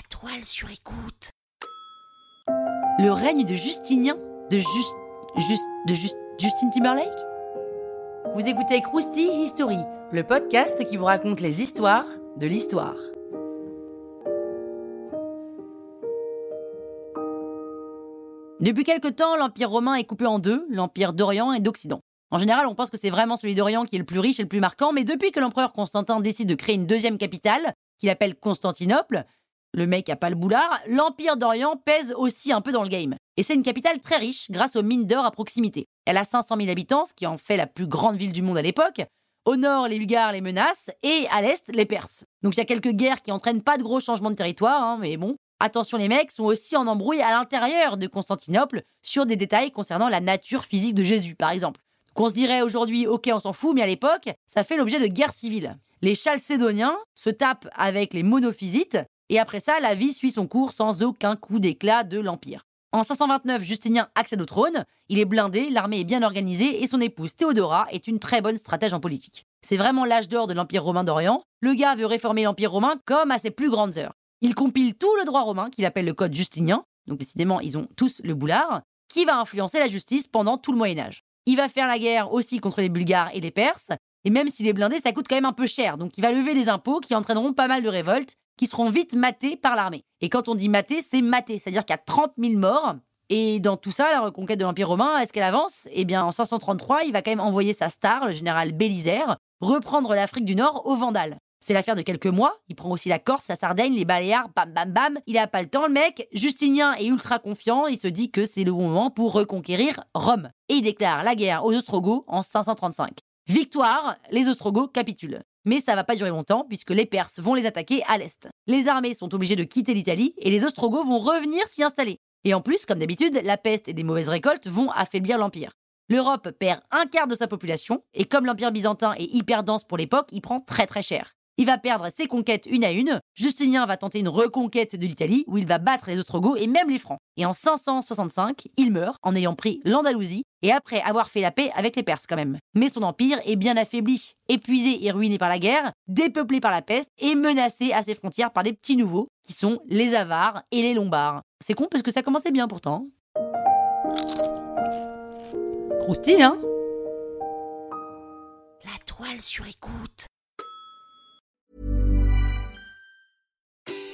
La toile sur écoute. Le règne de Justinien De Just... De Just... Justin Timberlake? Vous écoutez Krusty History, le podcast qui vous raconte les histoires de l'histoire. Depuis quelque temps, l'Empire romain est coupé en deux, l'Empire d'Orient et d'Occident. En général, on pense que c'est vraiment celui d'Orient qui est le plus riche et le plus marquant, mais depuis que l'empereur Constantin décide de créer une deuxième capitale, qu'il appelle Constantinople, le mec a pas le boulard, l'Empire d'Orient pèse aussi un peu dans le game. Et c'est une capitale très riche grâce aux mines d'or à proximité. Elle a 500 000 habitants, ce qui en fait la plus grande ville du monde à l'époque. Au nord, les Bulgares les menacent, et à l'est, les Perses. Donc il y a quelques guerres qui entraînent pas de gros changements de territoire, hein, mais bon, Attention, les mecs sont aussi en embrouille à l'intérieur de Constantinople sur des détails concernant la nature physique de Jésus, par exemple. Qu'on se dirait aujourd'hui, ok, on s'en fout, mais à l'époque, ça fait l'objet de guerres civiles. Les Chalcédoniens se tapent avec les monophysites, et après ça, la vie suit son cours sans aucun coup d'éclat de l'Empire. En 529, Justinien accède au trône, il est blindé, l'armée est bien organisée, et son épouse Théodora est une très bonne stratège en politique. C'est vraiment l'âge d'or de l'Empire romain d'Orient. Le gars veut réformer l'Empire romain comme à ses plus grandes heures. Il compile tout le droit romain qu'il appelle le Code Justinien, donc décidément ils ont tous le boulard, qui va influencer la justice pendant tout le Moyen Âge. Il va faire la guerre aussi contre les Bulgares et les Perses, et même s'il est blindé, ça coûte quand même un peu cher, donc il va lever des impôts qui entraîneront pas mal de révoltes, qui seront vite matés par l'armée. Et quand on dit maté, c'est maté, c'est-à-dire qu'il y a 30 000 morts. Et dans tout ça, la reconquête de l'Empire romain, est-ce qu'elle avance? Eh bien, en 533, il va quand même envoyer sa star, le général Bélisaire, reprendre l'Afrique du Nord aux Vandales. C'est l'affaire de quelques mois. Il prend aussi la Corse, la Sardaigne, les Baléares, bam bam bam. Il a pas le temps, le mec. Justinien est ultra confiant. Il se dit que c'est le bon moment pour reconquérir Rome. Et il déclare la guerre aux Ostrogoths en 535. Victoire, les Ostrogoths capitulent. Mais ça va pas durer longtemps puisque les Perses vont les attaquer à l'est. Les armées sont obligées de quitter l'Italie et les Ostrogoths vont revenir s'y installer. Et en plus, comme d'habitude, la peste et des mauvaises récoltes vont affaiblir l'Empire. L'Europe perd un quart de sa population, et comme l'Empire byzantin est hyper dense pour l'époque, il prend très très cher. Il va perdre ses conquêtes une à une. Justinien va tenter une reconquête de l'Italie où il va battre les Ostrogoths et même les Francs. Et en 565, il meurt en ayant pris l'Andalousie et après avoir fait la paix avec les Perses quand même. Mais son empire est bien affaibli, épuisé et ruiné par la guerre, dépeuplé par la peste et menacé à ses frontières par des petits nouveaux qui sont les Avars et les Lombards. C'est con parce que ça commençait bien pourtant. Hein? La toile sur écoute.